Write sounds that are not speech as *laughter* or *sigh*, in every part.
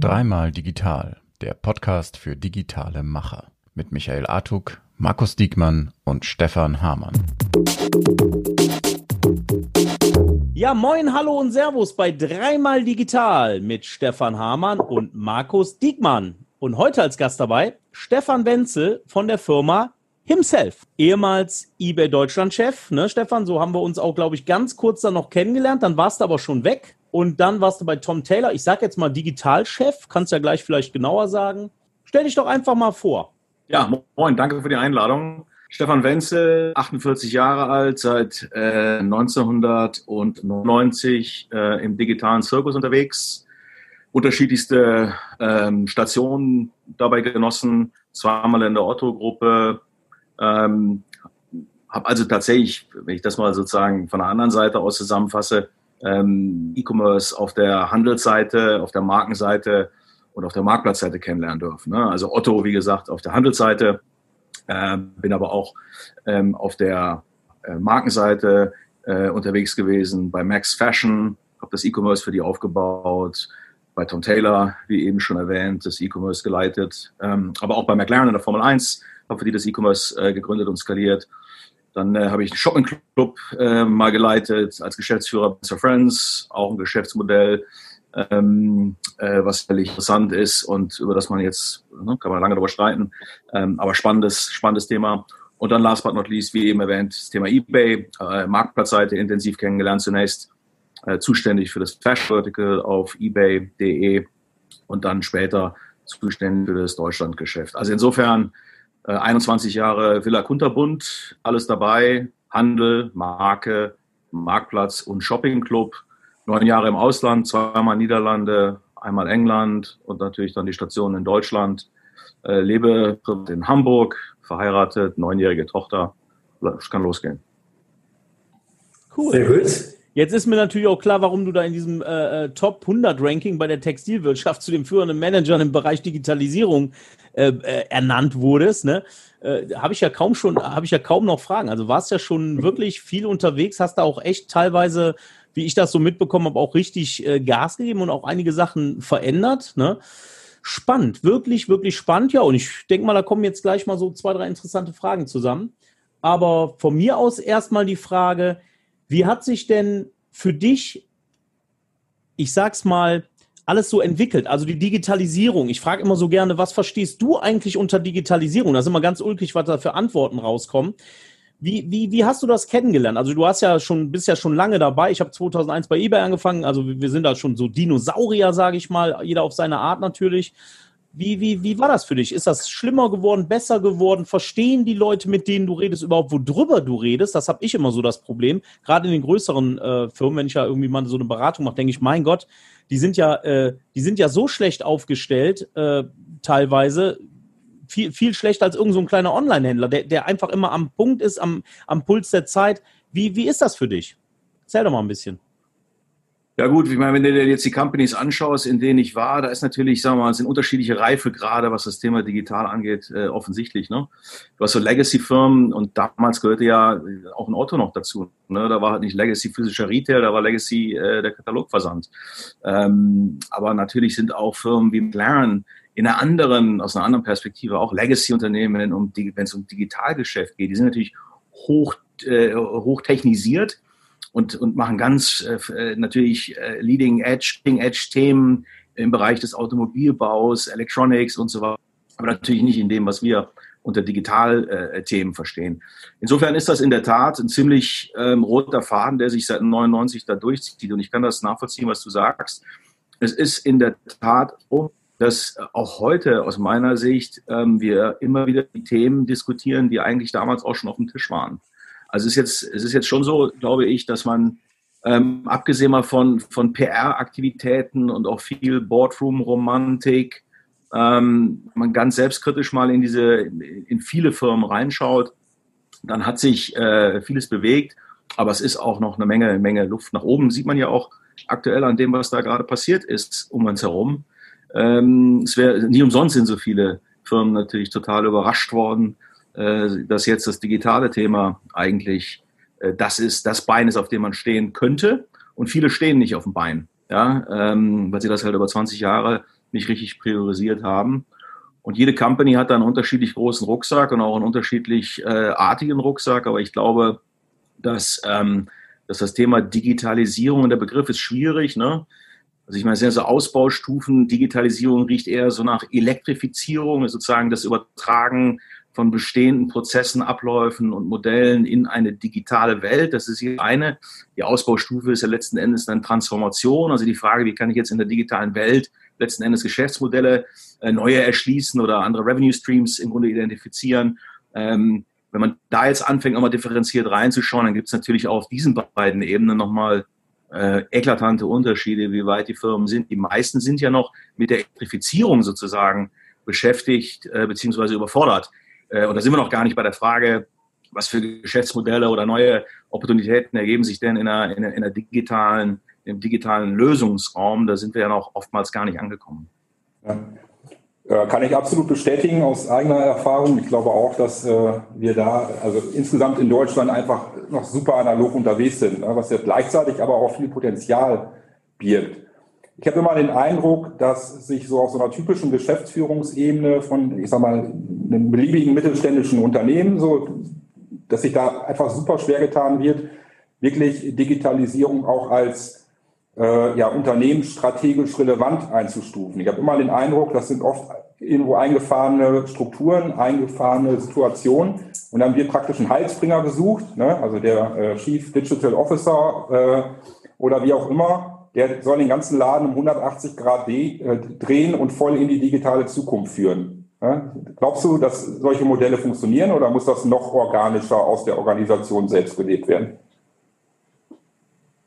Dreimal digital, der Podcast für digitale Macher mit Michael Artuk, Markus Diekmann und Stefan Hamann. Ja, moin, hallo und Servus bei Dreimal Digital mit Stefan Hamann und Markus Diekmann. Und heute als Gast dabei Stefan Wenzel von der Firma himself, ehemals eBay Deutschland-Chef. Ne, Stefan, so haben wir uns auch, glaube ich, ganz kurz dann noch kennengelernt. Dann warst du aber schon weg. Und dann warst du bei Tom Taylor. Ich sage jetzt mal Digitalchef. Kannst ja gleich vielleicht genauer sagen. Stell dich doch einfach mal vor. Ja, moin, danke für die Einladung. Stefan Wenzel, 48 Jahre alt, seit äh, 1999 äh, im digitalen Zirkus unterwegs. Unterschiedlichste ähm, Stationen dabei genossen, zweimal in der Otto-Gruppe, ähm, habe also tatsächlich, wenn ich das mal sozusagen von der anderen Seite aus zusammenfasse, ähm, E-Commerce auf der Handelsseite, auf der Markenseite und auf der Marktplatzseite kennenlernen dürfen. Ne? Also Otto, wie gesagt, auf der Handelsseite, äh, bin aber auch ähm, auf der äh, Markenseite äh, unterwegs gewesen, bei Max Fashion, habe das E-Commerce für die aufgebaut, bei Tom Taylor, wie eben schon erwähnt, das E-Commerce geleitet, ähm, aber auch bei McLaren in der Formel 1 habe für die das E-Commerce äh, gegründet und skaliert. Dann äh, habe ich einen Shopping Club äh, mal geleitet als Geschäftsführer bei Friends, auch ein Geschäftsmodell, ähm, äh, was völlig interessant ist und über das man jetzt, ne, kann man lange darüber streiten, ähm, aber spannendes, spannendes Thema. Und dann last but not least, wie eben erwähnt, das Thema eBay, äh, Marktplatzseite intensiv kennengelernt zunächst, äh, zuständig für das Fashion Vertical auf ebay.de und dann später zuständig für das Deutschlandgeschäft. Also insofern 21 äh, Jahre Villa Kunterbund, alles dabei, Handel, Marke, Marktplatz und Shoppingclub. Neun Jahre im Ausland, zweimal Niederlande, einmal England und natürlich dann die Station in Deutschland. Äh, lebe in Hamburg, verheiratet, neunjährige Tochter. Es kann losgehen. Cool. Sehr gut. Jetzt ist mir natürlich auch klar, warum du da in diesem äh, äh Top 100 Ranking bei der Textilwirtschaft zu den führenden Managern im Bereich Digitalisierung äh, äh, ernannt wurdest. Ne? Äh, habe ich ja kaum schon, habe ich ja kaum noch Fragen. Also warst ja schon wirklich viel unterwegs, hast da auch echt teilweise, wie ich das so mitbekommen habe, auch richtig äh, Gas gegeben und auch einige Sachen verändert. Ne? Spannend, wirklich, wirklich spannend. Ja, und ich denke mal, da kommen jetzt gleich mal so zwei, drei interessante Fragen zusammen. Aber von mir aus erstmal die Frage, wie hat sich denn für dich, ich sag's mal, alles so entwickelt? Also die Digitalisierung. Ich frage immer so gerne, was verstehst du eigentlich unter Digitalisierung? Da ist immer ganz ulkig, was da für Antworten rauskommen. Wie, wie, wie hast du das kennengelernt? Also du hast ja schon, bist ja schon lange dabei. Ich habe 2001 bei eBay angefangen. Also wir sind da schon so Dinosaurier, sage ich mal. Jeder auf seine Art natürlich. Wie, wie, wie war das für dich? Ist das schlimmer geworden, besser geworden? Verstehen die Leute, mit denen du redest, überhaupt, worüber du redest? Das habe ich immer so das Problem. Gerade in den größeren äh, Firmen, wenn ich ja irgendwie mal so eine Beratung mache, denke ich, mein Gott, die sind ja, äh, die sind ja so schlecht aufgestellt, äh, teilweise, viel, viel schlechter als irgendein so kleiner Online-Händler, der, der einfach immer am Punkt ist, am, am Puls der Zeit. Wie, wie ist das für dich? Erzähl doch mal ein bisschen. Ja gut, ich meine, wenn du dir jetzt die Companies anschaust, in denen ich war, da ist natürlich, sagen wir mal, sind unterschiedliche Reifegrade, was das Thema digital angeht, äh, offensichtlich. Ne? Du hast so Legacy-Firmen und damals gehörte ja auch ein Auto noch dazu. Ne? Da war halt nicht Legacy physischer Retail, da war Legacy äh, der Katalogversand. Ähm, aber natürlich sind auch Firmen wie McLaren in einer anderen, aus einer anderen Perspektive auch Legacy-Unternehmen, wenn es um Digitalgeschäft geht. Die sind natürlich hoch, äh, hoch technisiert und, und machen ganz äh, natürlich äh, Leading Edge, Leading Edge Themen im Bereich des Automobilbaus, Electronics und so weiter, aber natürlich nicht in dem, was wir unter Digitalthemen äh, verstehen. Insofern ist das in der Tat ein ziemlich ähm, roter Faden, der sich seit 99 da durchzieht. Und ich kann das nachvollziehen, was du sagst. Es ist in der Tat so, dass auch heute aus meiner Sicht ähm, wir immer wieder die Themen diskutieren, die eigentlich damals auch schon auf dem Tisch waren. Also es ist jetzt, es ist jetzt schon so, glaube ich, dass man ähm, abgesehen mal von, von PR-Aktivitäten und auch viel Boardroom-Romantik, ähm, man ganz selbstkritisch mal in diese, in viele Firmen reinschaut, dann hat sich äh, vieles bewegt, aber es ist auch noch eine Menge, Menge Luft nach oben. Sieht man ja auch aktuell an dem, was da gerade passiert ist um uns herum. Ähm, es wäre nie umsonst sind so viele Firmen natürlich total überrascht worden, dass jetzt das digitale Thema eigentlich äh, das ist, das Bein ist, auf dem man stehen könnte. Und viele stehen nicht auf dem Bein. ja, ähm, weil sie das halt über 20 Jahre nicht richtig priorisiert haben. Und jede Company hat da einen unterschiedlich großen Rucksack und auch einen unterschiedlich äh, artigen Rucksack. Aber ich glaube, dass, ähm, dass das Thema Digitalisierung, und der Begriff ist schwierig, ne? Also ich meine, es sind ja so Ausbaustufen. Digitalisierung riecht eher so nach Elektrifizierung, sozusagen das Übertragen von bestehenden Prozessen, Abläufen und Modellen in eine digitale Welt. Das ist hier eine. Die Ausbaustufe ist ja letzten Endes dann Transformation. Also die Frage, wie kann ich jetzt in der digitalen Welt letzten Endes Geschäftsmodelle äh, neue erschließen oder andere Revenue Streams im Grunde identifizieren. Ähm, wenn man da jetzt anfängt, nochmal differenziert reinzuschauen, dann gibt es natürlich auch auf diesen beiden Ebenen nochmal äh, eklatante Unterschiede, wie weit die Firmen sind. Die meisten sind ja noch mit der Elektrifizierung sozusagen beschäftigt äh, beziehungsweise überfordert. Äh, und da sind wir noch gar nicht bei der Frage, was für Geschäftsmodelle oder neue Opportunitäten ergeben sich denn in einer, in einer, in einer digitalen im digitalen Lösungsraum, da sind wir ja noch oftmals gar nicht angekommen. Ja. Kann ich absolut bestätigen aus eigener Erfahrung. Ich glaube auch, dass äh, wir da, also insgesamt in Deutschland einfach noch super analog unterwegs sind, ne, was ja gleichzeitig aber auch viel Potenzial birgt. Ich habe immer den Eindruck, dass sich so auf so einer typischen Geschäftsführungsebene von, ich sag mal, einem beliebigen mittelständischen Unternehmen, so, dass sich da einfach super schwer getan wird, wirklich Digitalisierung auch als äh, ja, unternehmensstrategisch relevant einzustufen. Ich habe immer den Eindruck, das sind oft irgendwo eingefahrene Strukturen, eingefahrene Situationen und dann wird praktisch ein Heilsbringer gesucht, ne? also der äh, Chief Digital Officer äh, oder wie auch immer, der soll den ganzen Laden um 180 Grad äh, drehen und voll in die digitale Zukunft führen. Glaubst du, dass solche Modelle funktionieren oder muss das noch organischer aus der Organisation selbst gelebt werden?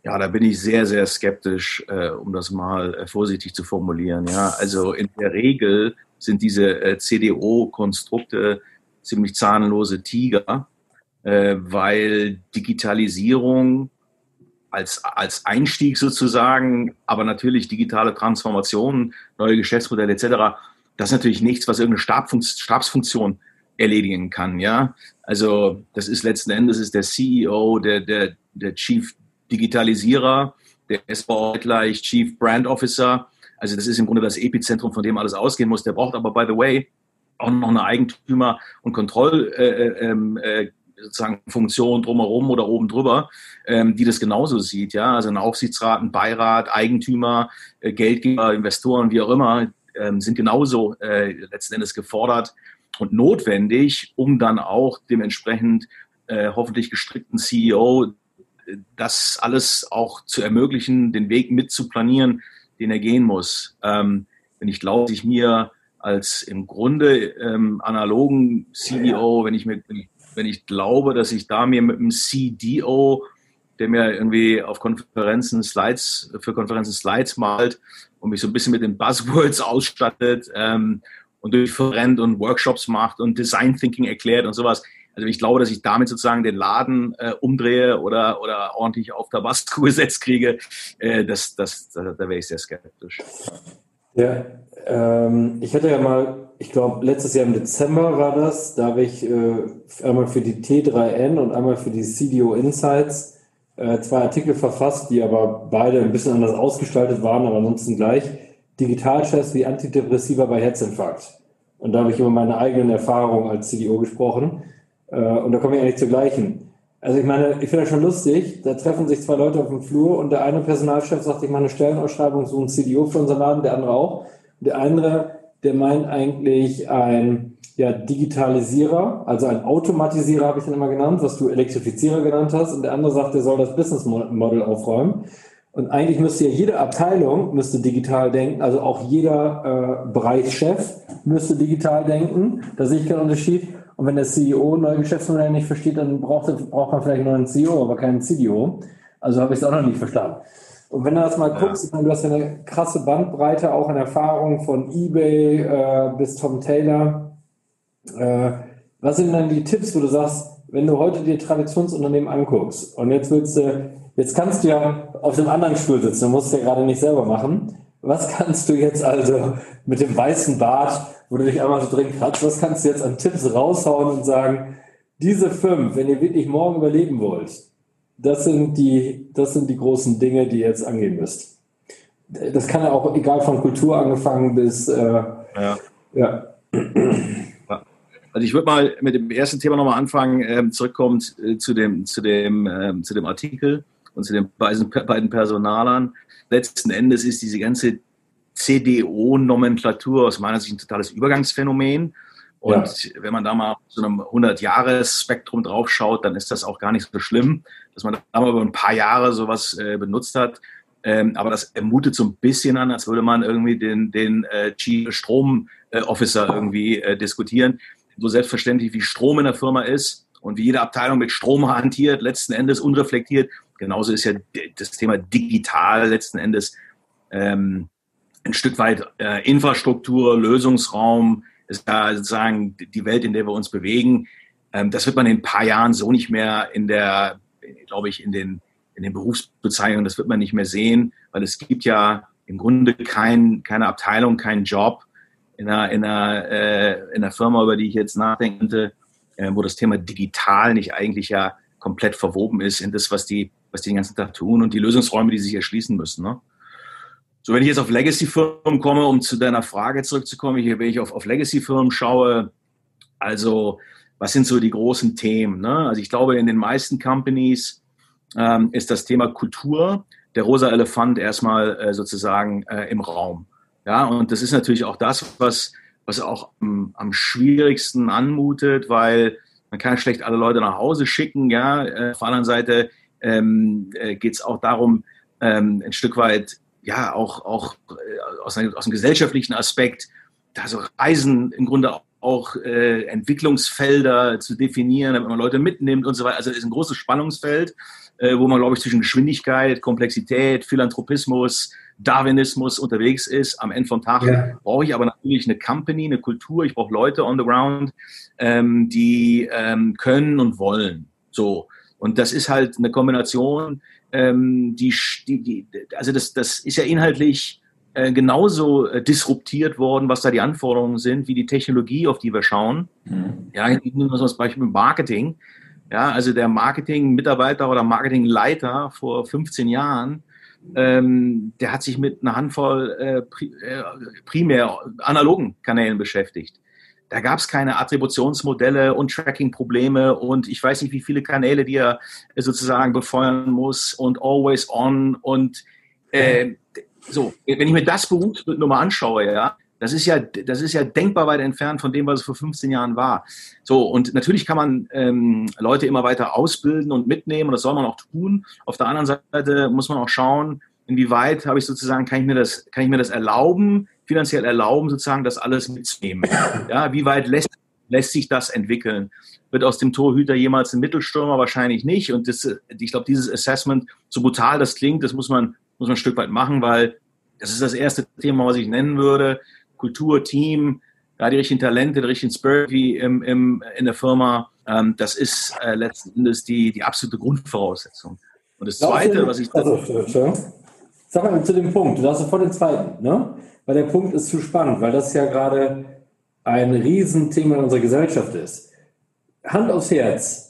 Ja, da bin ich sehr, sehr skeptisch, äh, um das mal äh, vorsichtig zu formulieren. Ja, also in der Regel sind diese äh, CDO-Konstrukte ziemlich zahnlose Tiger, äh, weil Digitalisierung als, als Einstieg sozusagen, aber natürlich digitale Transformationen, neue Geschäftsmodelle etc., das ist natürlich nichts, was irgendeine Stabfunkt, Stabsfunktion erledigen kann. Ja, also das ist letzten Endes ist der CEO, der, der, der Chief Digitalisierer, der ist gleich Chief Brand Officer. Also das ist im Grunde das Epizentrum, von dem alles ausgehen muss. Der braucht aber, by the way, auch noch eine Eigentümer- und Kontroll- äh, äh, ähm, äh, sozusagen Funktion drumherum oder oben drüber, ähm, die das genauso sieht. Ja, also ein Aufsichtsrat, ein Beirat, Eigentümer, äh, Geldgeber, Investoren, wie auch immer, ähm, sind genauso äh, letzten Endes gefordert und notwendig, um dann auch dementsprechend äh, hoffentlich gestrickten CEO das alles auch zu ermöglichen, den Weg mit zu planieren, den er gehen muss. Ähm, wenn ich glaube, ich mir als im Grunde ähm, analogen CEO, wenn ich mir, wenn ich glaube, dass ich da mir mit einem CDO, der mir irgendwie auf Konferenzen Slides, für Konferenzen Slides malt und mich so ein bisschen mit den Buzzwords *laughs* ausstattet ähm, und durchrennt und Workshops macht und Design Thinking erklärt und sowas, also ich glaube, dass ich damit sozusagen den Laden äh, umdrehe oder, oder ordentlich auf Tabasco *laughs* gesetzt kriege, äh, das, das, da, da wäre ich sehr skeptisch. Ja, ähm, ich hatte ja mal, ich glaube, letztes Jahr im Dezember war das, da habe ich äh, einmal für die T3N und einmal für die CDO Insights äh, zwei Artikel verfasst, die aber beide ein bisschen anders ausgestaltet waren, aber ansonsten gleich. Digitalchefs wie Antidepressiva bei Herzinfarkt. Und da habe ich über meine eigenen Erfahrungen als CDO gesprochen. Äh, und da komme ich eigentlich zur gleichen. Also ich meine, ich finde das schon lustig, da treffen sich zwei Leute auf dem Flur und der eine Personalchef sagt, ich mache eine Stellenausschreibung, so ein CDO für unseren Laden, der andere auch. Der andere, der meint eigentlich ein ja, Digitalisierer, also ein Automatisierer habe ich dann immer genannt, was du Elektrifizierer genannt hast. Und der andere sagt, der soll das Business Model aufräumen. Und eigentlich müsste ja jede Abteilung müsste digital denken, also auch jeder äh, Bereichschef müsste digital denken. Da sehe ich keinen Unterschied. Und wenn der CEO neue Geschäftsmodelle nicht versteht, dann braucht, braucht man vielleicht einen neuen CEO, aber keinen CDO. Also habe ich es auch noch nicht verstanden. Und wenn du das mal guckst, ja. du hast ja eine krasse Bandbreite auch an Erfahrung von eBay äh, bis Tom Taylor. Äh, was sind dann die Tipps, wo du sagst, wenn du heute dir Traditionsunternehmen anguckst und jetzt willst du, jetzt kannst du ja auf dem anderen Stuhl sitzen, du musst es ja gerade nicht selber machen. Was kannst du jetzt also mit dem weißen Bart wo du dich einmal so drin kratzt, was kannst du jetzt an Tipps raushauen und sagen, diese fünf, wenn ihr wirklich morgen überleben wollt, das sind die, das sind die großen Dinge, die ihr jetzt angehen müsst. das kann ja auch egal von Kultur angefangen bis äh, ja. ja. Also ich würde mal mit dem ersten Thema nochmal anfangen, ähm, zurückkommt äh, zu, dem, zu, dem, ähm, zu dem Artikel und zu den beiden, beiden Personalern. Letzten Endes ist diese ganze CDO-Nomenklatur aus meiner Sicht ein totales Übergangsphänomen. Und ja. wenn man da mal auf so einem 100-Jahres-Spektrum draufschaut, dann ist das auch gar nicht so schlimm, dass man da mal über ein paar Jahre sowas äh, benutzt hat. Ähm, aber das ermutet so ein bisschen an, als würde man irgendwie den, den äh, Chief Strom äh, Officer irgendwie äh, diskutieren. So selbstverständlich wie Strom in der Firma ist und wie jede Abteilung mit Strom hantiert, letzten Endes unreflektiert. Genauso ist ja das Thema digital letzten Endes ähm, ein Stück weit äh, Infrastruktur, Lösungsraum, ist da sozusagen die Welt, in der wir uns bewegen. Ähm, das wird man in ein paar Jahren so nicht mehr in der, glaube ich, in den, in den Berufsbezeichnungen, das wird man nicht mehr sehen, weil es gibt ja im Grunde kein, keine Abteilung, keinen Job in einer, in, einer, äh, in einer Firma, über die ich jetzt nachdenke, äh, wo das Thema digital nicht eigentlich ja komplett verwoben ist in das, was die, was die den ganzen Tag tun und die Lösungsräume, die sich erschließen müssen. Ne? So, wenn ich jetzt auf Legacy-Firmen komme, um zu deiner Frage zurückzukommen, hier, wenn ich auf, auf Legacy-Firmen schaue, also was sind so die großen Themen? Ne? Also ich glaube, in den meisten Companies ähm, ist das Thema Kultur der rosa Elefant erstmal äh, sozusagen äh, im Raum. Ja, und das ist natürlich auch das, was, was auch am, am schwierigsten anmutet, weil man kann schlecht alle Leute nach Hause schicken. Ja, äh, auf der anderen Seite ähm, äh, geht es auch darum, ähm, ein Stück weit ja auch, auch äh, aus, einem, aus einem gesellschaftlichen Aspekt, da so Reisen im Grunde auch äh, Entwicklungsfelder zu definieren, damit man Leute mitnimmt und so weiter. Also es ist ein großes Spannungsfeld, äh, wo man, glaube ich, zwischen Geschwindigkeit, Komplexität, Philanthropismus, Darwinismus unterwegs ist. Am Ende vom Tag ja. brauche ich aber natürlich eine Company, eine Kultur, ich brauche Leute on the ground, ähm, die ähm, können und wollen. So. Und das ist halt eine Kombination, ähm, die, die, die, also das, das ist ja inhaltlich äh, genauso äh, disruptiert worden, was da die Anforderungen sind, wie die Technologie, auf die wir schauen. Mhm. Ja, nehmen wir das Beispiel Marketing. Ja, also der Marketing-Mitarbeiter oder Marketingleiter vor 15 Jahren, ähm, der hat sich mit einer Handvoll äh, äh primär analogen Kanälen beschäftigt. Da gab es keine Attributionsmodelle und Tracking-Probleme und ich weiß nicht, wie viele Kanäle, die er sozusagen befeuern muss und always on und äh, so. Wenn ich mir das Berufsbild nur mal anschaue, ja, das ist ja, das ist ja denkbar weit entfernt von dem, was es vor 15 Jahren war. So, und natürlich kann man ähm, Leute immer weiter ausbilden und mitnehmen und das soll man auch tun. Auf der anderen Seite muss man auch schauen, inwieweit habe ich sozusagen, kann ich mir das, kann ich mir das erlauben, finanziell erlauben, sozusagen das alles mitzunehmen. Ja, wie weit lässt, lässt sich das entwickeln? Wird aus dem Torhüter jemals ein Mittelstürmer? Wahrscheinlich nicht. Und das, ich glaube, dieses Assessment, so brutal das klingt, das muss man, muss man ein Stück weit machen, weil das ist das erste Thema, was ich nennen würde. Kultur, Team, ja, die richtigen Talente, die richtigen Spirit wie im, im, in der Firma. Ähm, das ist äh, letzten Endes die, die absolute Grundvoraussetzung. Und das Zweite, was ich... Also, Sag mal zu dem Punkt, du hast sofort den zweiten, ne? weil der Punkt ist zu spannend, weil das ja gerade ein Riesenthema in unserer Gesellschaft ist. Hand aufs Herz.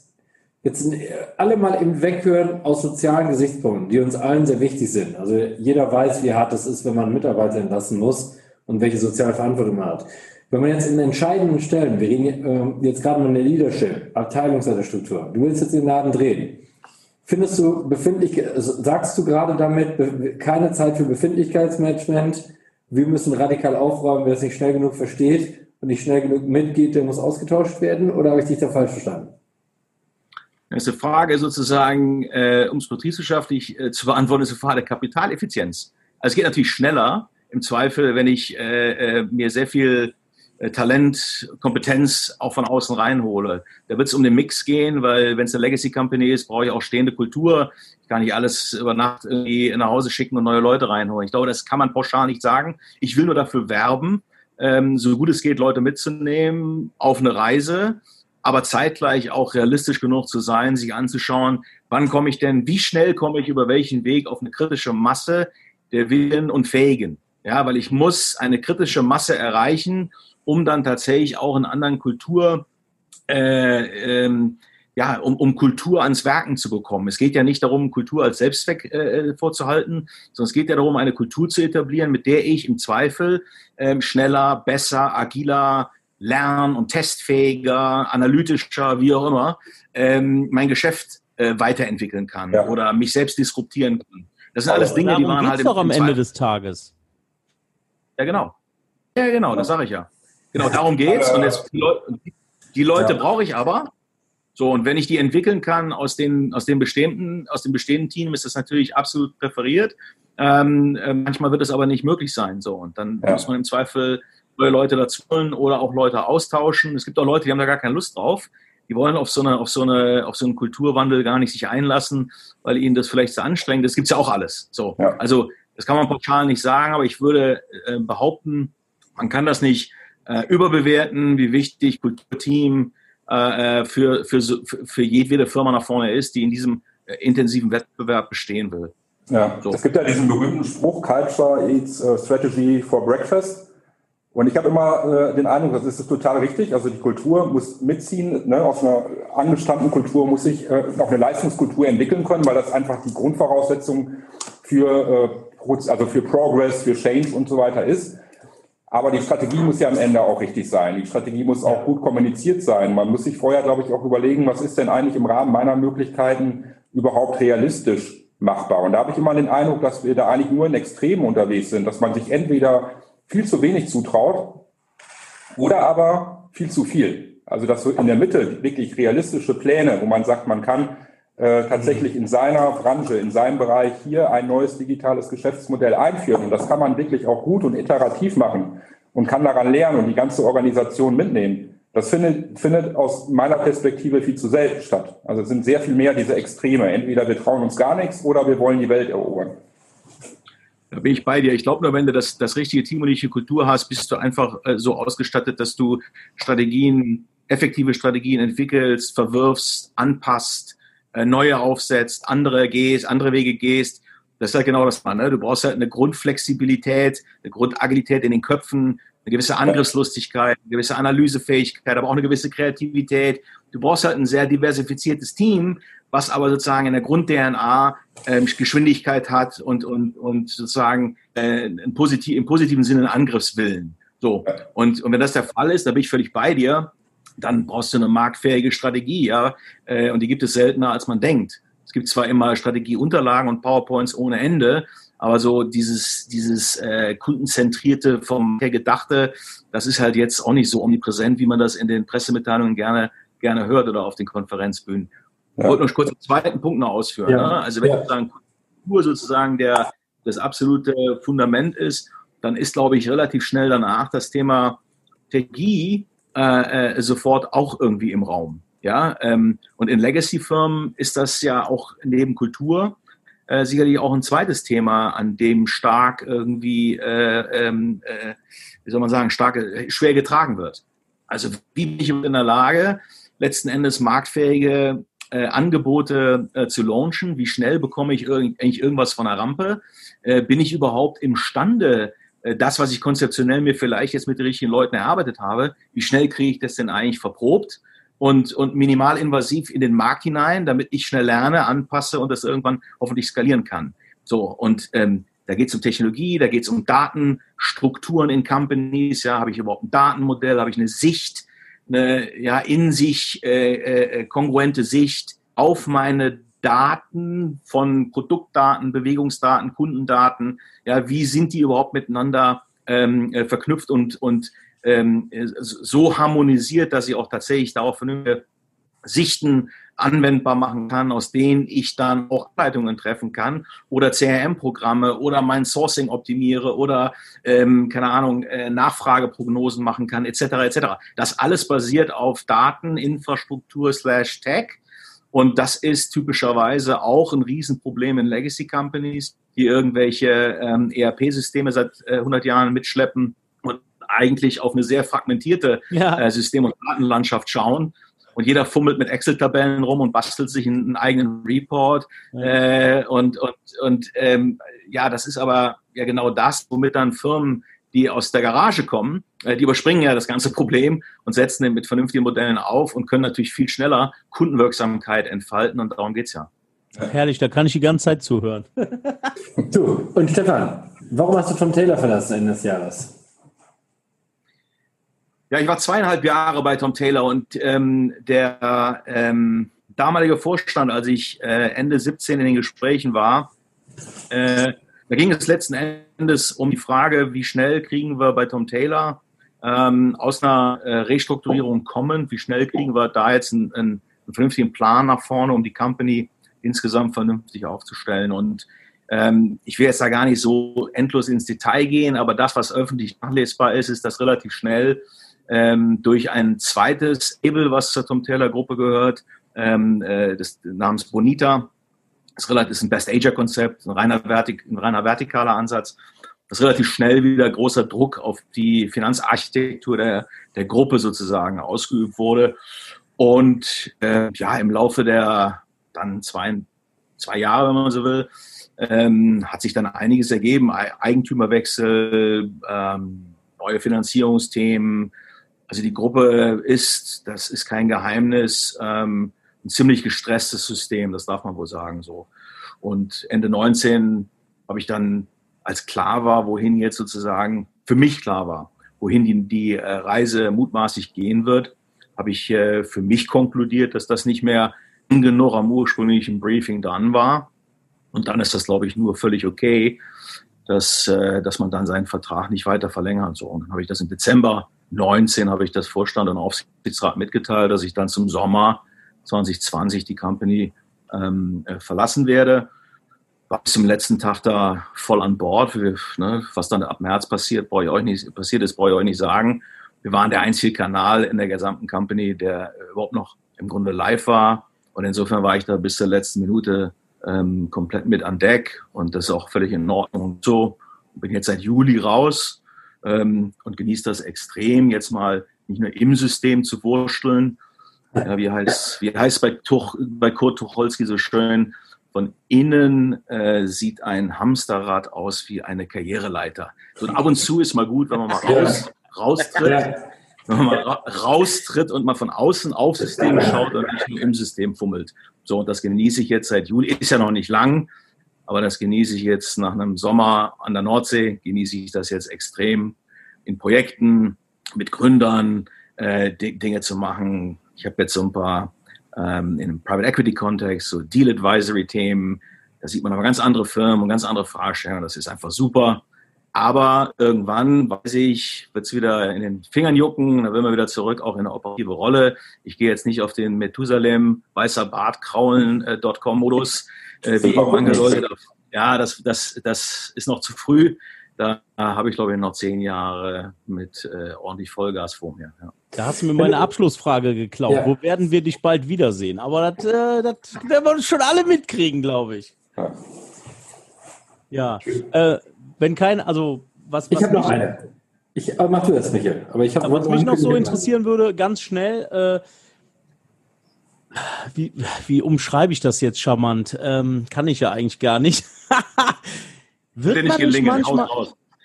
Jetzt alle mal eben weghören aus sozialen Gesichtspunkten, die uns allen sehr wichtig sind. Also jeder weiß, wie hart es ist, wenn man Mitarbeiter entlassen muss und welche soziale Verantwortung man hat. Wenn man jetzt in entscheidenden Stellen, wir reden äh, jetzt gerade mal in der Leadership, Abteilungsleiterstruktur, du willst jetzt den Laden drehen. Findest du befindlich, sagst du gerade damit, keine Zeit für Befindlichkeitsmanagement, wir müssen radikal aufräumen, wer es nicht schnell genug versteht und nicht schnell genug mitgeht, der muss ausgetauscht werden? Oder habe ich dich da falsch verstanden? Das ist eine Frage sozusagen, äh, um es betriebswirtschaftlich äh, zu beantworten, ist eine Frage der Kapitaleffizienz. Also es geht natürlich schneller, im Zweifel, wenn ich äh, äh mir sehr viel äh, Talent, Kompetenz auch von außen reinhole. Da wird es um den Mix gehen, weil wenn es eine Legacy Company ist, brauche ich auch stehende Kultur. Ich kann nicht alles über Nacht irgendwie nach Hause schicken und neue Leute reinholen. Ich glaube, das kann man pauschal nicht sagen. Ich will nur dafür werben, ähm, so gut es geht, Leute mitzunehmen auf eine Reise, aber zeitgleich auch realistisch genug zu sein, sich anzuschauen, wann komme ich denn, wie schnell komme ich über welchen Weg auf eine kritische Masse der Willen und Fähigen. Ja, weil ich muss eine kritische Masse erreichen, um dann tatsächlich auch in anderen Kultur äh, ähm, ja, um, um Kultur ans Werken zu bekommen. Es geht ja nicht darum, Kultur als Selbstzweck äh, vorzuhalten, sondern es geht ja darum, eine Kultur zu etablieren, mit der ich im Zweifel ähm, schneller, besser, agiler, lern- und testfähiger, analytischer, wie auch immer, ähm, mein Geschäft äh, weiterentwickeln kann ja. oder mich selbst disruptieren kann. Das sind alles Dinge, die waren halt doch am Ende des Tages. Ja, genau. Ja, genau, das sage ich ja. Genau, darum geht's. Und jetzt, die Leute, die Leute ja. brauche ich aber, so, und wenn ich die entwickeln kann aus, den, aus, dem bestehenden, aus dem bestehenden Team, ist das natürlich absolut präferiert. Ähm, äh, manchmal wird es aber nicht möglich sein. So, und dann ja. muss man im Zweifel neue Leute dazu holen oder auch Leute austauschen. Es gibt auch Leute, die haben da gar keine Lust drauf. Die wollen auf so, eine, auf, so eine, auf so einen Kulturwandel gar nicht sich einlassen, weil ihnen das vielleicht zu anstrengend ist. Das gibt's ja auch alles. So, ja. Also das kann man pauschal nicht sagen, aber ich würde äh, behaupten, man kann das nicht äh, überbewerten, wie wichtig Kulturteam, äh, äh, für, für, für jedwede Firma nach vorne ist, die in diesem äh, intensiven Wettbewerb bestehen will. Ja, so. es gibt ja diesen berühmten Spruch, Culture eats uh, Strategy for Breakfast. Und ich habe immer äh, den Eindruck, das ist total richtig. Also die Kultur muss mitziehen. Ne? Aus einer angestammten Kultur muss sich äh, auch eine Leistungskultur entwickeln können, weil das einfach die Grundvoraussetzung für, äh, also für Progress, für Change und so weiter ist. Aber die Strategie muss ja am Ende auch richtig sein. Die Strategie muss auch gut kommuniziert sein. Man muss sich vorher, glaube ich, auch überlegen, was ist denn eigentlich im Rahmen meiner Möglichkeiten überhaupt realistisch machbar. Und da habe ich immer den Eindruck, dass wir da eigentlich nur in Extremen unterwegs sind, dass man sich entweder viel zu wenig zutraut oder aber viel zu viel. Also dass so in der Mitte wirklich realistische Pläne, wo man sagt, man kann äh, tatsächlich in seiner Branche, in seinem Bereich hier ein neues digitales Geschäftsmodell einführen. Und das kann man wirklich auch gut und iterativ machen und kann daran lernen und die ganze Organisation mitnehmen. Das findet, findet aus meiner Perspektive viel zu selten statt. Also es sind sehr viel mehr diese Extreme. Entweder wir trauen uns gar nichts oder wir wollen die Welt erobern. Da bin ich bei dir. Ich glaube nur, wenn du das, das richtige Team und die Kultur hast, bist du einfach äh, so ausgestattet, dass du Strategien, effektive Strategien entwickelst, verwirfst, anpasst, äh, neue aufsetzt, andere gehst, andere Wege gehst. Das ist halt genau das, man. Ne? Du brauchst halt eine Grundflexibilität, eine Grundagilität in den Köpfen, eine gewisse Angriffslustigkeit, eine gewisse Analysefähigkeit, aber auch eine gewisse Kreativität. Du brauchst halt ein sehr diversifiziertes Team, was aber sozusagen in der Grund-DNA äh, Geschwindigkeit hat und, und, und sozusagen äh, positiv, im positiven Sinne einen Angriffswillen. So. Und, und wenn das der Fall ist, da bin ich völlig bei dir dann brauchst du eine marktfähige Strategie, ja, äh, und die gibt es seltener, als man denkt. Es gibt zwar immer Strategieunterlagen und PowerPoints ohne Ende, aber so dieses, dieses äh, kundenzentrierte, vom her gedachte, das ist halt jetzt auch nicht so omnipräsent, wie man das in den Pressemitteilungen gerne, gerne hört oder auf den Konferenzbühnen. Ja. Ich wollte noch kurz den zweiten Punkt noch ausführen. Ja. Ne? Also wenn ja. sozusagen Kultur sozusagen der, das absolute Fundament ist, dann ist, glaube ich, relativ schnell danach das Thema Technologie äh, äh, sofort auch irgendwie im Raum. Ja, ähm, und in Legacy-Firmen ist das ja auch neben Kultur äh, sicherlich auch ein zweites Thema, an dem stark irgendwie, äh, ähm, äh, wie soll man sagen, stark, schwer getragen wird. Also wie bin ich in der Lage, letzten Endes marktfähige äh, Angebote äh, zu launchen? Wie schnell bekomme ich irgend, eigentlich irgendwas von der Rampe? Äh, bin ich überhaupt imstande, äh, das, was ich konzeptionell mir vielleicht jetzt mit den richtigen Leuten erarbeitet habe, wie schnell kriege ich das denn eigentlich verprobt und, und minimalinvasiv in den Markt hinein, damit ich schnell lerne, anpasse und das irgendwann hoffentlich skalieren kann. So, und ähm, da geht es um Technologie, da geht es um Datenstrukturen in Companies, ja, habe ich überhaupt ein Datenmodell, habe ich eine Sicht, eine ja, in sich äh, äh, kongruente Sicht auf meine Daten von Produktdaten, Bewegungsdaten, Kundendaten, ja, wie sind die überhaupt miteinander ähm, äh, verknüpft und, und ähm, so harmonisiert, dass ich auch tatsächlich darauf vernünftige Sichten anwendbar machen kann, aus denen ich dann auch Ableitungen treffen kann oder CRM-Programme oder mein Sourcing optimiere oder ähm, keine Ahnung äh, Nachfrageprognosen machen kann etc. etc. Das alles basiert auf Daten, Infrastruktur slash Tech und das ist typischerweise auch ein Riesenproblem in Legacy Companies, die irgendwelche ähm, ERP-Systeme seit äh, 100 Jahren mitschleppen und eigentlich auf eine sehr fragmentierte ja. äh, System- und Datenlandschaft schauen. Und jeder fummelt mit Excel-Tabellen rum und bastelt sich einen, einen eigenen Report. Ja. Äh, und und, und ähm, ja, das ist aber ja genau das, womit dann Firmen die aus der Garage kommen, äh, die überspringen ja das ganze *laughs* Problem und setzen den mit vernünftigen Modellen auf und können natürlich viel schneller Kundenwirksamkeit entfalten und darum geht's ja. Herrlich, da kann ich die ganze Zeit zuhören. *laughs* du, und Stefan, warum hast du Tom Taylor verlassen Ende des Jahres? Ja, ich war zweieinhalb Jahre bei Tom Taylor und ähm, der ähm, damalige Vorstand, als ich äh, Ende 17 in den Gesprächen war, äh, da ging es letzten Endes um die Frage, wie schnell kriegen wir bei Tom Taylor ähm, aus einer äh, Restrukturierung kommen, wie schnell kriegen wir da jetzt einen, einen, vernünftigen Plan nach vorne, um die Company insgesamt vernünftig aufzustellen. Und ähm, ich will jetzt da gar nicht so endlos ins Detail gehen, aber das, was öffentlich nachlesbar ist, ist, dass relativ schnell ähm, durch ein zweites Label, was zur Tom Taylor Gruppe gehört, ähm, äh, des namens Bonita, das ist ein Best-Ager-Konzept, ein reiner, Vertik ein reiner vertikaler Ansatz, dass relativ schnell wieder großer Druck auf die Finanzarchitektur der, der Gruppe sozusagen ausgeübt wurde. Und äh, ja, im Laufe der dann zwei, zwei Jahre, wenn man so will, ähm, hat sich dann einiges ergeben. Eigentümerwechsel, ähm, neue Finanzierungsthemen. Also die Gruppe ist, das ist kein Geheimnis, ähm, ein ziemlich gestresstes System, das darf man wohl sagen so. Und Ende 19 habe ich dann, als klar war, wohin jetzt sozusagen, für mich klar war, wohin die, die äh, Reise mutmaßlich gehen wird, habe ich äh, für mich konkludiert, dass das nicht mehr genug am ursprünglichen Briefing dran war. Und dann ist das, glaube ich, nur völlig okay, dass, äh, dass man dann seinen Vertrag nicht weiter verlängert. So, und dann habe ich das im Dezember 19 habe ich das Vorstand und Aufsichtsrat mitgeteilt, dass ich dann zum Sommer 2020 die Company ähm, äh, verlassen werde. War bis zum letzten Tag da voll an Bord. Wir, ne, was dann ab März passiert, brauche ich euch nicht, passiert ist, brauche ich euch nicht sagen. Wir waren der einzige Kanal in der gesamten Company, der überhaupt noch im Grunde live war. Und insofern war ich da bis zur letzten Minute ähm, komplett mit an Deck und das ist auch völlig in Ordnung. So bin jetzt seit Juli raus ähm, und genieße das extrem, jetzt mal nicht nur im System zu wursteln, ja, wie heißt wie heißt bei, Tuch, bei Kurt Tucholsky so schön, von innen äh, sieht ein Hamsterrad aus wie eine Karriereleiter. So, ab und zu ist mal gut, wenn man mal raus, raustritt, wenn man mal ra raustritt und mal von außen auf System schaut und nicht nur im System fummelt. So, und das genieße ich jetzt seit Juli. Ist ja noch nicht lang, aber das genieße ich jetzt nach einem Sommer an der Nordsee, genieße ich das jetzt extrem in Projekten mit Gründern, äh, Dinge zu machen, ich habe jetzt so ein paar ähm, in einem Private Equity Kontext, so Deal Advisory Themen. Da sieht man aber ganz andere Firmen und ganz andere Fragestellungen. Das ist einfach super. Aber irgendwann, weiß ich, wird es wieder in den Fingern jucken, dann will man wieder zurück, auch in eine operative Rolle. Ich gehe jetzt nicht auf den Methusalem, weißer Bart, kraulen.com äh, wie manche Leute. Ja, das, das, das ist noch zu früh. Da habe ich, glaube ich, noch zehn Jahre mit äh, ordentlich Vollgas vor mir. Ja. Da hast du mir meine Abschlussfrage geklaut. Ja. Wo werden wir dich bald wiedersehen? Aber das, äh, das werden wir uns schon alle mitkriegen, glaube ich. Ja. Äh, wenn kein, also was. was ich habe noch eine. Ich mach du das, Michael. Aber ich habe was mich noch so interessieren würde, ganz schnell. Äh, wie, wie umschreibe ich das jetzt charmant? Ähm, kann ich ja eigentlich gar nicht. *laughs* Wird man nicht manchmal,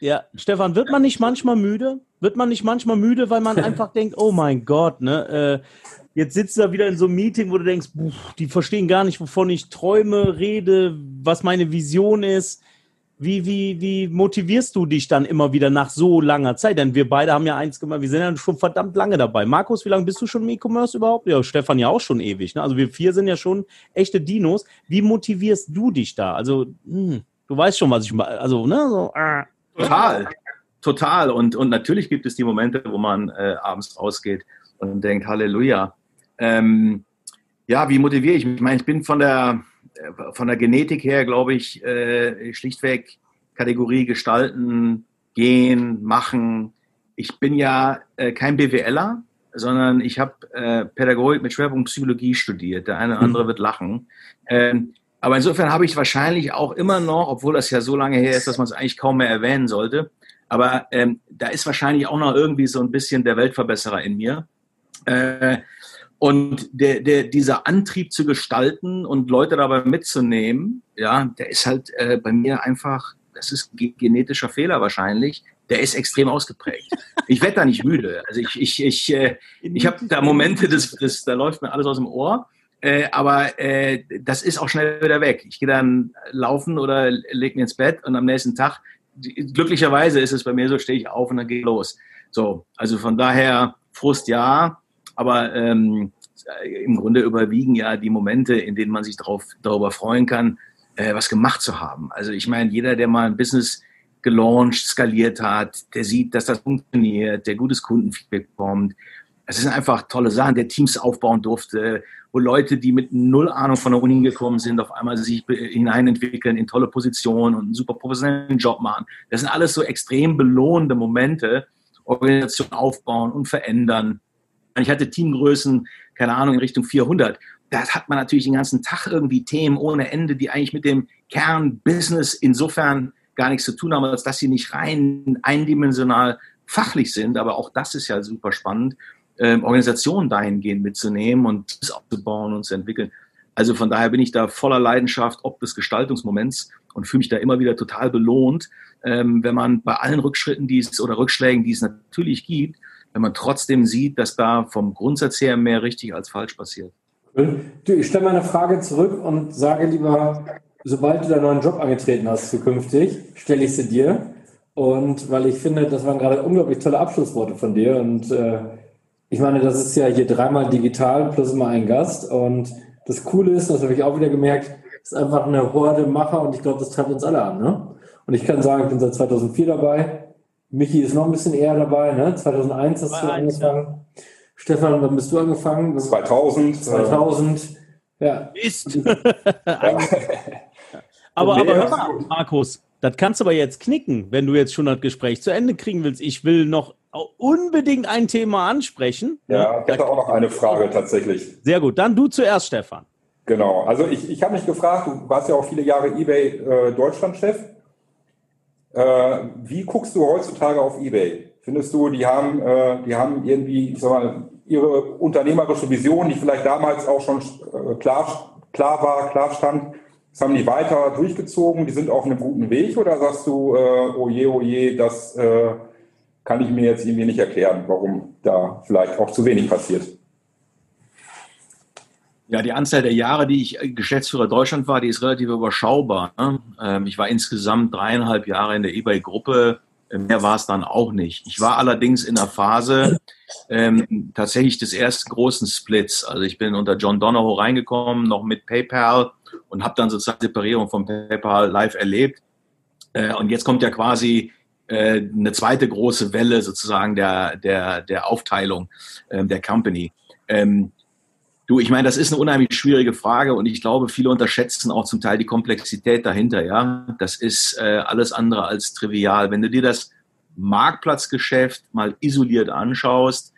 ja, Stefan, wird man nicht manchmal müde? Wird man nicht manchmal müde, weil man einfach *laughs* denkt, oh mein Gott, ne? Äh, jetzt sitzt du da wieder in so einem Meeting, wo du denkst, buh, die verstehen gar nicht, wovon ich träume, rede, was meine Vision ist. Wie, wie, wie motivierst du dich dann immer wieder nach so langer Zeit? Denn wir beide haben ja eins gemacht, wir sind ja schon verdammt lange dabei. Markus, wie lange bist du schon im E-Commerce überhaupt? Ja, Stefan ja auch schon ewig. Ne? Also wir vier sind ja schon echte Dinos. Wie motivierst du dich da? Also, hm, Du weißt schon, was ich meine. Also, ne? So, äh. Total. Total. Und, und natürlich gibt es die Momente, wo man äh, abends rausgeht und denkt, Halleluja. Ähm, ja, wie motiviere ich mich? Ich meine, ich bin von der, von der Genetik her, glaube ich, äh, schlichtweg Kategorie gestalten, gehen, machen. Ich bin ja äh, kein BWLer, sondern ich habe äh, Pädagogik mit Schwerpunkt Psychologie studiert. Der eine oder andere wird lachen. Ähm, aber insofern habe ich wahrscheinlich auch immer noch, obwohl das ja so lange her ist, dass man es eigentlich kaum mehr erwähnen sollte, aber ähm, da ist wahrscheinlich auch noch irgendwie so ein bisschen der Weltverbesserer in mir. Äh, und der, der, dieser Antrieb zu gestalten und Leute dabei mitzunehmen, ja, der ist halt äh, bei mir einfach, das ist genetischer Fehler wahrscheinlich, der ist extrem ausgeprägt. Ich werde da nicht müde. Also ich, ich, ich, äh, ich habe da Momente, das, das, da läuft mir alles aus dem Ohr. Äh, aber äh, das ist auch schnell wieder weg. Ich gehe dann laufen oder lege mir ins Bett und am nächsten Tag, glücklicherweise ist es bei mir so, stehe ich auf und dann gehe los. So, also von daher Frust ja, aber ähm, im Grunde überwiegen ja die Momente, in denen man sich darauf, darüber freuen kann, äh, was gemacht zu haben. Also ich meine, jeder, der mal ein Business gelauncht, skaliert hat, der sieht, dass das funktioniert, der gutes Kundenfeedback bekommt. Es sind einfach tolle Sachen, der Teams aufbauen durfte, wo Leute, die mit null Ahnung von der Uni gekommen sind, auf einmal sich hineinentwickeln in tolle Positionen und einen super professionellen Job machen. Das sind alles so extrem belohnende Momente, Organisation aufbauen und verändern. Ich hatte Teamgrößen, keine Ahnung, in Richtung 400. Da hat man natürlich den ganzen Tag irgendwie Themen ohne Ende, die eigentlich mit dem Kern-Business insofern gar nichts zu tun haben, als dass sie nicht rein eindimensional fachlich sind. Aber auch das ist ja super spannend, ähm, Organisationen dahingehend mitzunehmen und das aufzubauen und zu entwickeln. Also von daher bin ich da voller Leidenschaft ob des Gestaltungsmoments und fühle mich da immer wieder total belohnt, ähm, wenn man bei allen Rückschritten, die es oder Rückschlägen, die es natürlich gibt, wenn man trotzdem sieht, dass da vom Grundsatz her mehr richtig als falsch passiert. Ich stelle meine Frage zurück und sage lieber, sobald du deinen neuen Job angetreten hast zukünftig, stelle ich sie dir. Und weil ich finde, das waren gerade unglaublich tolle Abschlussworte von dir. Und äh, ich meine, das ist ja hier dreimal digital plus immer ein Gast. Und das Coole ist, das habe ich auch wieder gemerkt, ist einfach eine Horde Macher und ich glaube, das treibt uns alle an. Ne? Und ich kann sagen, ich bin seit 2004 dabei. Michi ist noch ein bisschen eher dabei. Ne? 2001 hast du angefangen. Ja. Stefan, wann bist du angefangen? 2000. 2000. Ja. Mist. *laughs* *laughs* aber, aber hör mal, Markus, das kannst du aber jetzt knicken, wenn du jetzt schon das Gespräch zu Ende kriegen willst. Ich will noch unbedingt ein Thema ansprechen. Ja, ich hätte auch noch eine Frage tatsächlich. Sehr gut, dann du zuerst, Stefan. Genau, also ich, ich habe mich gefragt, du warst ja auch viele Jahre eBay äh, Deutschland-Chef. Äh, wie guckst du heutzutage auf eBay? Findest du, die haben, äh, die haben irgendwie, ich sag mal, ihre unternehmerische Vision, die vielleicht damals auch schon äh, klar, klar war, klar stand, das haben die weiter durchgezogen, die sind auf einem guten Weg oder sagst du, äh, oh je, oh das äh, kann ich mir jetzt irgendwie nicht erklären, warum da vielleicht auch zu wenig passiert? Ja, die Anzahl der Jahre, die ich Geschäftsführer Deutschland war, die ist relativ überschaubar. Ne? Ähm, ich war insgesamt dreieinhalb Jahre in der eBay-Gruppe. Mehr war es dann auch nicht. Ich war allerdings in der Phase ähm, tatsächlich des ersten großen Splits. Also ich bin unter John Donahoe reingekommen, noch mit PayPal und habe dann sozusagen Separierung von PayPal live erlebt. Äh, und jetzt kommt ja quasi äh, eine zweite große Welle sozusagen der, der, der Aufteilung äh, der Company. Ähm, Du, ich meine, das ist eine unheimlich schwierige Frage und ich glaube, viele unterschätzen auch zum Teil die Komplexität dahinter. Ja, das ist äh, alles andere als trivial. Wenn du dir das Marktplatzgeschäft mal isoliert anschaust,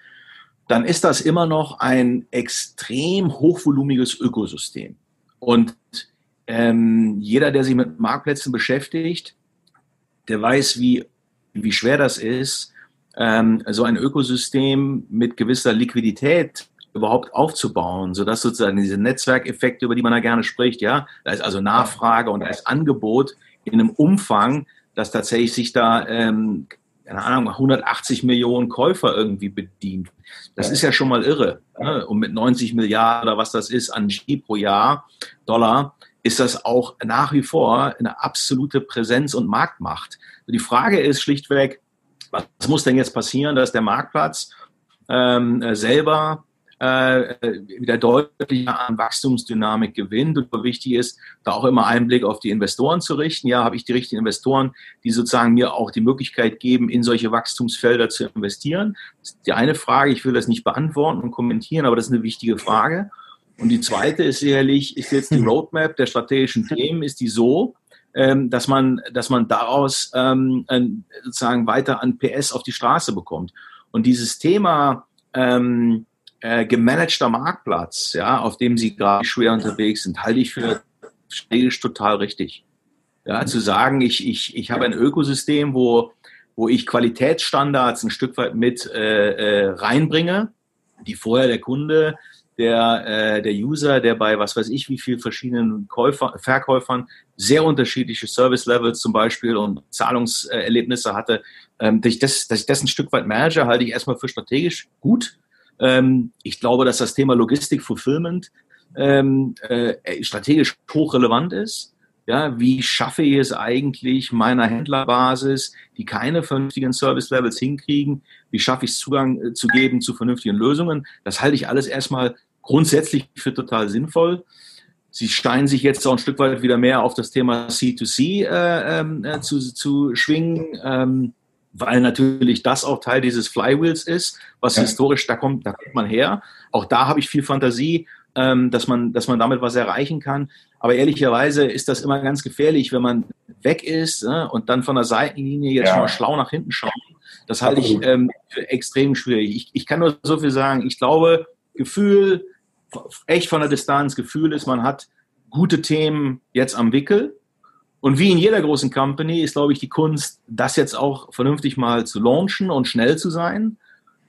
dann ist das immer noch ein extrem hochvolumiges Ökosystem. Und ähm, jeder, der sich mit Marktplätzen beschäftigt, der weiß, wie, wie schwer das ist, ähm, so ein Ökosystem mit gewisser Liquidität überhaupt aufzubauen, sodass sozusagen diese Netzwerkeffekte, über die man da gerne spricht, ja, da ist also Nachfrage und da ist Angebot in einem Umfang, dass tatsächlich sich da, ähm, keine Ahnung, 180 Millionen Käufer irgendwie bedient. Das ist ja schon mal irre. Ne? Und mit 90 Milliarden oder was das ist an G pro Jahr, Dollar, ist das auch nach wie vor eine absolute Präsenz und Marktmacht. Die Frage ist schlichtweg, was muss denn jetzt passieren, dass der Marktplatz ähm, selber äh, wieder deutlicher an Wachstumsdynamik gewinnt. Und wichtig ist, da auch immer einen Blick auf die Investoren zu richten. Ja, habe ich die richtigen Investoren, die sozusagen mir auch die Möglichkeit geben, in solche Wachstumsfelder zu investieren? Das ist die eine Frage. Ich will das nicht beantworten und kommentieren, aber das ist eine wichtige Frage. Und die zweite ist sicherlich, ist jetzt die Roadmap der strategischen Themen, ist die so, ähm, dass man, dass man daraus ähm, sozusagen weiter an PS auf die Straße bekommt. Und dieses Thema ähm, äh, gemanagter Marktplatz, ja, auf dem sie gerade schwer unterwegs sind, halte ich für strategisch total richtig. Ja, zu sagen, ich, ich, ich habe ein Ökosystem, wo, wo ich Qualitätsstandards ein Stück weit mit äh, äh, reinbringe, die vorher der Kunde der, äh, der User, der bei was weiß ich wie viel verschiedenen Käufer, Verkäufern sehr unterschiedliche Service-Levels zum Beispiel und Zahlungserlebnisse hatte, ähm, dass, ich das, dass ich das ein Stück weit manage, halte ich erstmal für strategisch gut. Ähm, ich glaube, dass das Thema Logistik, Fulfillment ähm, äh, strategisch hochrelevant ist. Ja, wie schaffe ich es eigentlich meiner Händlerbasis, die keine vernünftigen Service Levels hinkriegen? Wie schaffe ich es Zugang äh, zu geben zu vernünftigen Lösungen? Das halte ich alles erstmal grundsätzlich für total sinnvoll. Sie steinen sich jetzt auch ein Stück weit wieder mehr auf das Thema C2C äh, ähm, äh, zu, zu schwingen, ähm, weil natürlich das auch Teil dieses Flywheels ist, was ja. historisch, da kommt, da kommt man her. Auch da habe ich viel Fantasie, ähm, dass, man, dass man damit was erreichen kann. Aber ehrlicherweise ist das immer ganz gefährlich, wenn man weg ist äh, und dann von der Seitenlinie jetzt ja. schon mal schlau nach hinten schaut. Das halte ich ähm, für extrem schwierig. Ich, ich kann nur so viel sagen. Ich glaube, Gefühl, echt von der Distanz Gefühl ist, man hat gute Themen jetzt am Wickel. Und wie in jeder großen Company ist, glaube ich, die Kunst, das jetzt auch vernünftig mal zu launchen und schnell zu sein,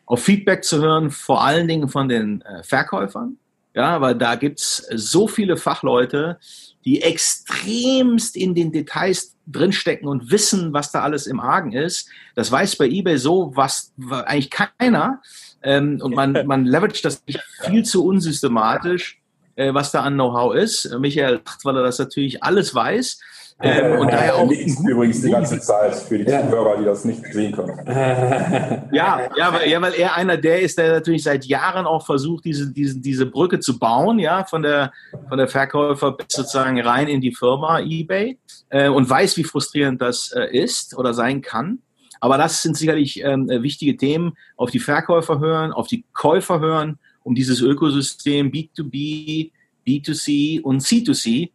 auf Feedback zu hören, vor allen Dingen von den äh, Verkäufern. Ja, weil da gibt's so viele Fachleute, die extremst in den Details drinstecken und wissen, was da alles im Argen ist. Das weiß bei eBay so, was eigentlich keiner. Ähm, und man, *laughs* man leveragt das viel zu unsystematisch, äh, was da an Know-how ist. Michael, weil er das natürlich alles weiß. Ähm, und daher auch übrigens die ganze Zeit für die ja. Zuhörer, die das nicht sehen können. *laughs* Ja, ja, weil, ja, weil er einer der ist, der natürlich seit Jahren auch versucht, diese, diese, diese Brücke zu bauen, ja, von der, von der Verkäufer sozusagen rein in die Firma eBay äh, und weiß, wie frustrierend das äh, ist oder sein kann. Aber das sind sicherlich ähm, wichtige Themen. Auf die Verkäufer hören, auf die Käufer hören, um dieses Ökosystem B2B, B2C und C2C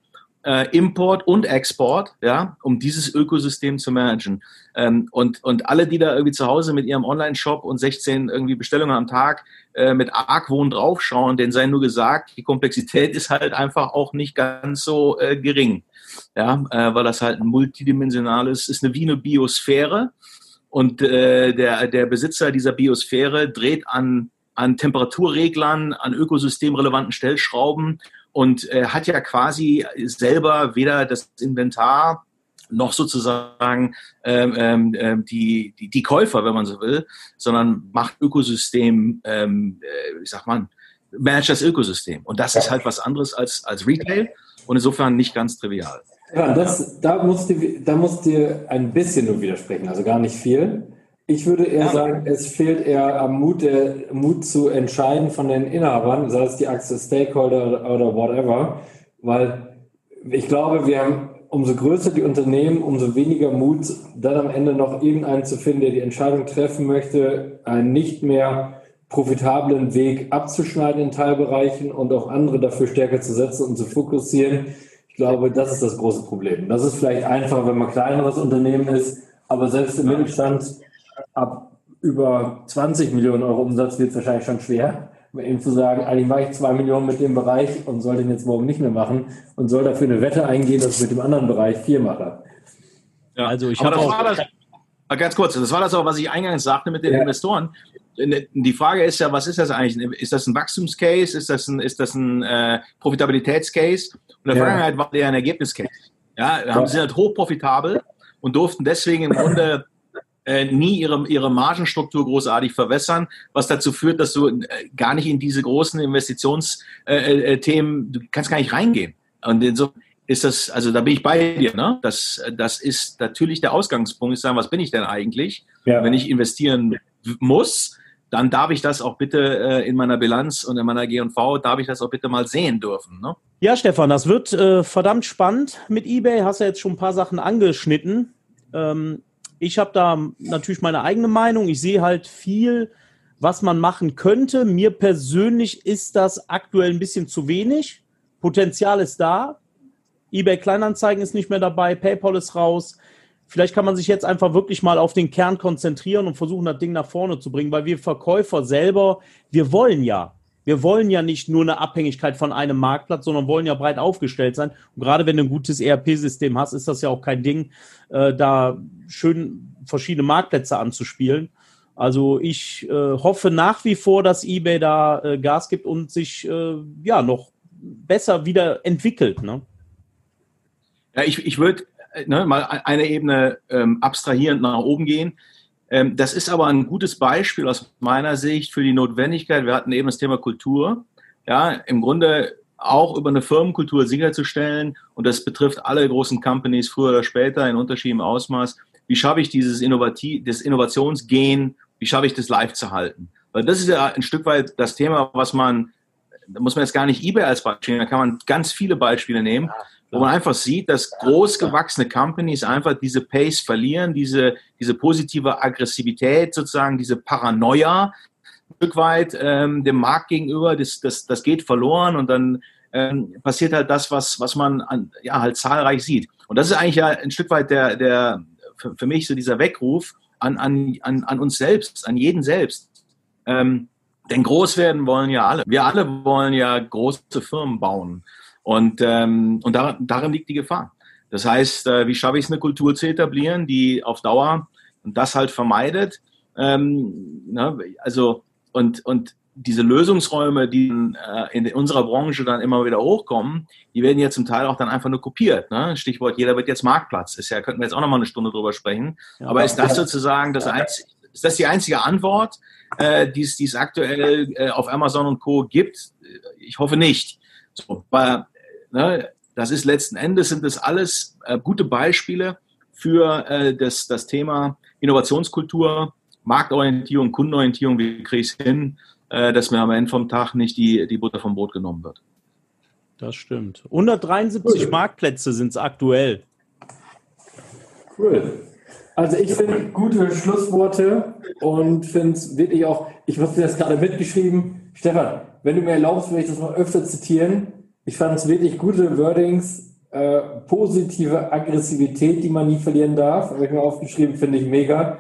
äh, Import und Export, ja, um dieses Ökosystem zu managen. Ähm, und, und alle, die da irgendwie zu Hause mit ihrem Online-Shop und 16 irgendwie Bestellungen am Tag äh, mit Argwohn draufschauen, denen sei nur gesagt, die Komplexität ist halt einfach auch nicht ganz so äh, gering. Ja, äh, weil das halt ein multidimensionales, ist eine wie eine Biosphäre. Und äh, der, der Besitzer dieser Biosphäre dreht an, an Temperaturreglern, an ökosystemrelevanten Stellschrauben und äh, hat ja quasi selber weder das Inventar noch sozusagen ähm, ähm, ähm, die, die, die Käufer, wenn man so will, sondern macht Ökosystem, ähm, äh, wie sagt man, managt das Ökosystem. Und das ist halt was anderes als, als Retail und insofern nicht ganz trivial. Ja, das, da musst du, da musst du ein bisschen nur widersprechen, also gar nicht viel. Ich würde eher ja. sagen, es fehlt eher am Mut, der Mut zu entscheiden von den Inhabern, sei es die Achse Stakeholder oder whatever, weil ich glaube, wir haben umso größer die Unternehmen, umso weniger Mut, dann am Ende noch irgendeinen zu finden, der die Entscheidung treffen möchte, einen nicht mehr profitablen Weg abzuschneiden in Teilbereichen und auch andere dafür stärker zu setzen und zu fokussieren glaube, das ist das große Problem. Das ist vielleicht einfach, wenn man kleineres Unternehmen ist, aber selbst im Mittelstand ab über 20 Millionen Euro Umsatz wird es wahrscheinlich schon schwer, ihm zu sagen, eigentlich mache ich zwei Millionen mit dem Bereich und soll den jetzt morgen nicht mehr machen und soll dafür eine Wette eingehen, dass ich mit dem anderen Bereich vier mache. Ja, also ich habe auch... Das, ganz kurz, das war das auch, was ich eingangs sagte mit den ja. Investoren die Frage ist ja, was ist das eigentlich? Ist das ein Wachstumscase? Ist das ein, ist das ein äh, Profitabilitätscase? Und in der ja. Vergangenheit war der ein Ergebniscase. Ja, da haben sie halt hochprofitabel und durften deswegen im Grunde äh, nie ihre, ihre Margenstruktur großartig verwässern, was dazu führt, dass du äh, gar nicht in diese großen Investitionsthemen, äh, äh, du kannst gar nicht reingehen. Und insofern ist das, also da bin ich bei dir, ne? Das, das ist natürlich der Ausgangspunkt, ist sagen, was bin ich denn eigentlich, ja. wenn ich investieren muss? dann darf ich das auch bitte äh, in meiner Bilanz und in meiner G&V, darf ich das auch bitte mal sehen dürfen. Ne? Ja, Stefan, das wird äh, verdammt spannend mit eBay. Hast ja jetzt schon ein paar Sachen angeschnitten. Ähm, ich habe da natürlich meine eigene Meinung. Ich sehe halt viel, was man machen könnte. Mir persönlich ist das aktuell ein bisschen zu wenig. Potenzial ist da. eBay Kleinanzeigen ist nicht mehr dabei, PayPal ist raus. Vielleicht kann man sich jetzt einfach wirklich mal auf den Kern konzentrieren und versuchen, das Ding nach vorne zu bringen, weil wir Verkäufer selber, wir wollen ja. Wir wollen ja nicht nur eine Abhängigkeit von einem Marktplatz, sondern wollen ja breit aufgestellt sein. Und gerade wenn du ein gutes ERP-System hast, ist das ja auch kein Ding, äh, da schön verschiedene Marktplätze anzuspielen. Also ich äh, hoffe nach wie vor, dass eBay da äh, Gas gibt und sich äh, ja noch besser wieder entwickelt. Ne? Ja, ich, ich würde äh, ne, mal eine Ebene ähm, abstrahierend nach oben gehen. Ähm, das ist aber ein gutes Beispiel aus meiner Sicht für die Notwendigkeit. Wir hatten eben das Thema Kultur. Ja, im Grunde auch über eine Firmenkultur sicherzustellen. Und das betrifft alle großen Companies früher oder später in unterschiedlichem Ausmaß. Wie schaffe ich dieses Innovativ, das Innovationsgehen? Wie schaffe ich das live zu halten? Weil das ist ja ein Stück weit das Thema, was man, da muss man jetzt gar nicht eBay als Beispiel, nehmen, da kann man ganz viele Beispiele nehmen, wo man einfach sieht, dass groß gewachsene Companies einfach diese Pace verlieren, diese, diese positive Aggressivität sozusagen, diese Paranoia, Stück weit ähm, dem Markt gegenüber, das, das, das geht verloren und dann ähm, passiert halt das, was, was man an, ja, halt zahlreich sieht. Und das ist eigentlich ja ein Stück weit der, der für, für mich so dieser Weckruf an, an, an, an uns selbst, an jeden selbst. Ähm, denn groß werden wollen ja alle. Wir alle wollen ja große Firmen bauen. Und, ähm, und darin, darin liegt die Gefahr. Das heißt, äh, wie schaffe ich es, eine Kultur zu etablieren, die auf Dauer das halt vermeidet? Ähm, ne, also und, und diese Lösungsräume, die äh, in unserer Branche dann immer wieder hochkommen, die werden ja zum Teil auch dann einfach nur kopiert. Ne? Stichwort, jeder wird jetzt Marktplatz. Ist ja, könnten wir jetzt auch nochmal eine Stunde drüber sprechen. Ja, Aber ist das sozusagen das einzige, ist das die einzige Antwort, äh, die es aktuell äh, auf Amazon und Co. gibt? Ich hoffe nicht. So, weil, ne, das ist letzten Endes sind das alles äh, gute Beispiele für äh, das, das Thema Innovationskultur, Marktorientierung, Kundenorientierung, wie kriege ich es hin, äh, dass mir am Ende vom Tag nicht die, die Butter vom Brot genommen wird. Das stimmt. 173 cool. Marktplätze sind es aktuell. Cool. Also ich finde gute Schlussworte und finde es wirklich auch, ich habe dir das gerade mitgeschrieben. Stefan, wenn du mir erlaubst, würde ich das noch öfter zitieren. Ich fand es wirklich gute Wordings, äh, positive Aggressivität, die man nie verlieren darf. Habe ich mir aufgeschrieben, finde ich mega.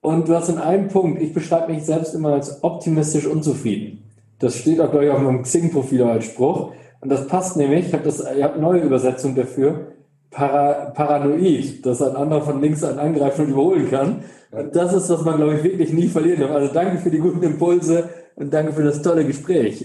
Und du hast in einem Punkt, ich beschreibe mich selbst immer als optimistisch unzufrieden. Das steht auch, glaube ich, auf meinem Xing-Profil als Spruch. Und das passt nämlich, ich habe eine neue Übersetzung dafür, Para, paranoid, dass ein anderer von links einen angreifen und überholen kann. Und das ist, was man, glaube ich, wirklich nie verlieren darf. Also danke für die guten Impulse und danke für das tolle Gespräch.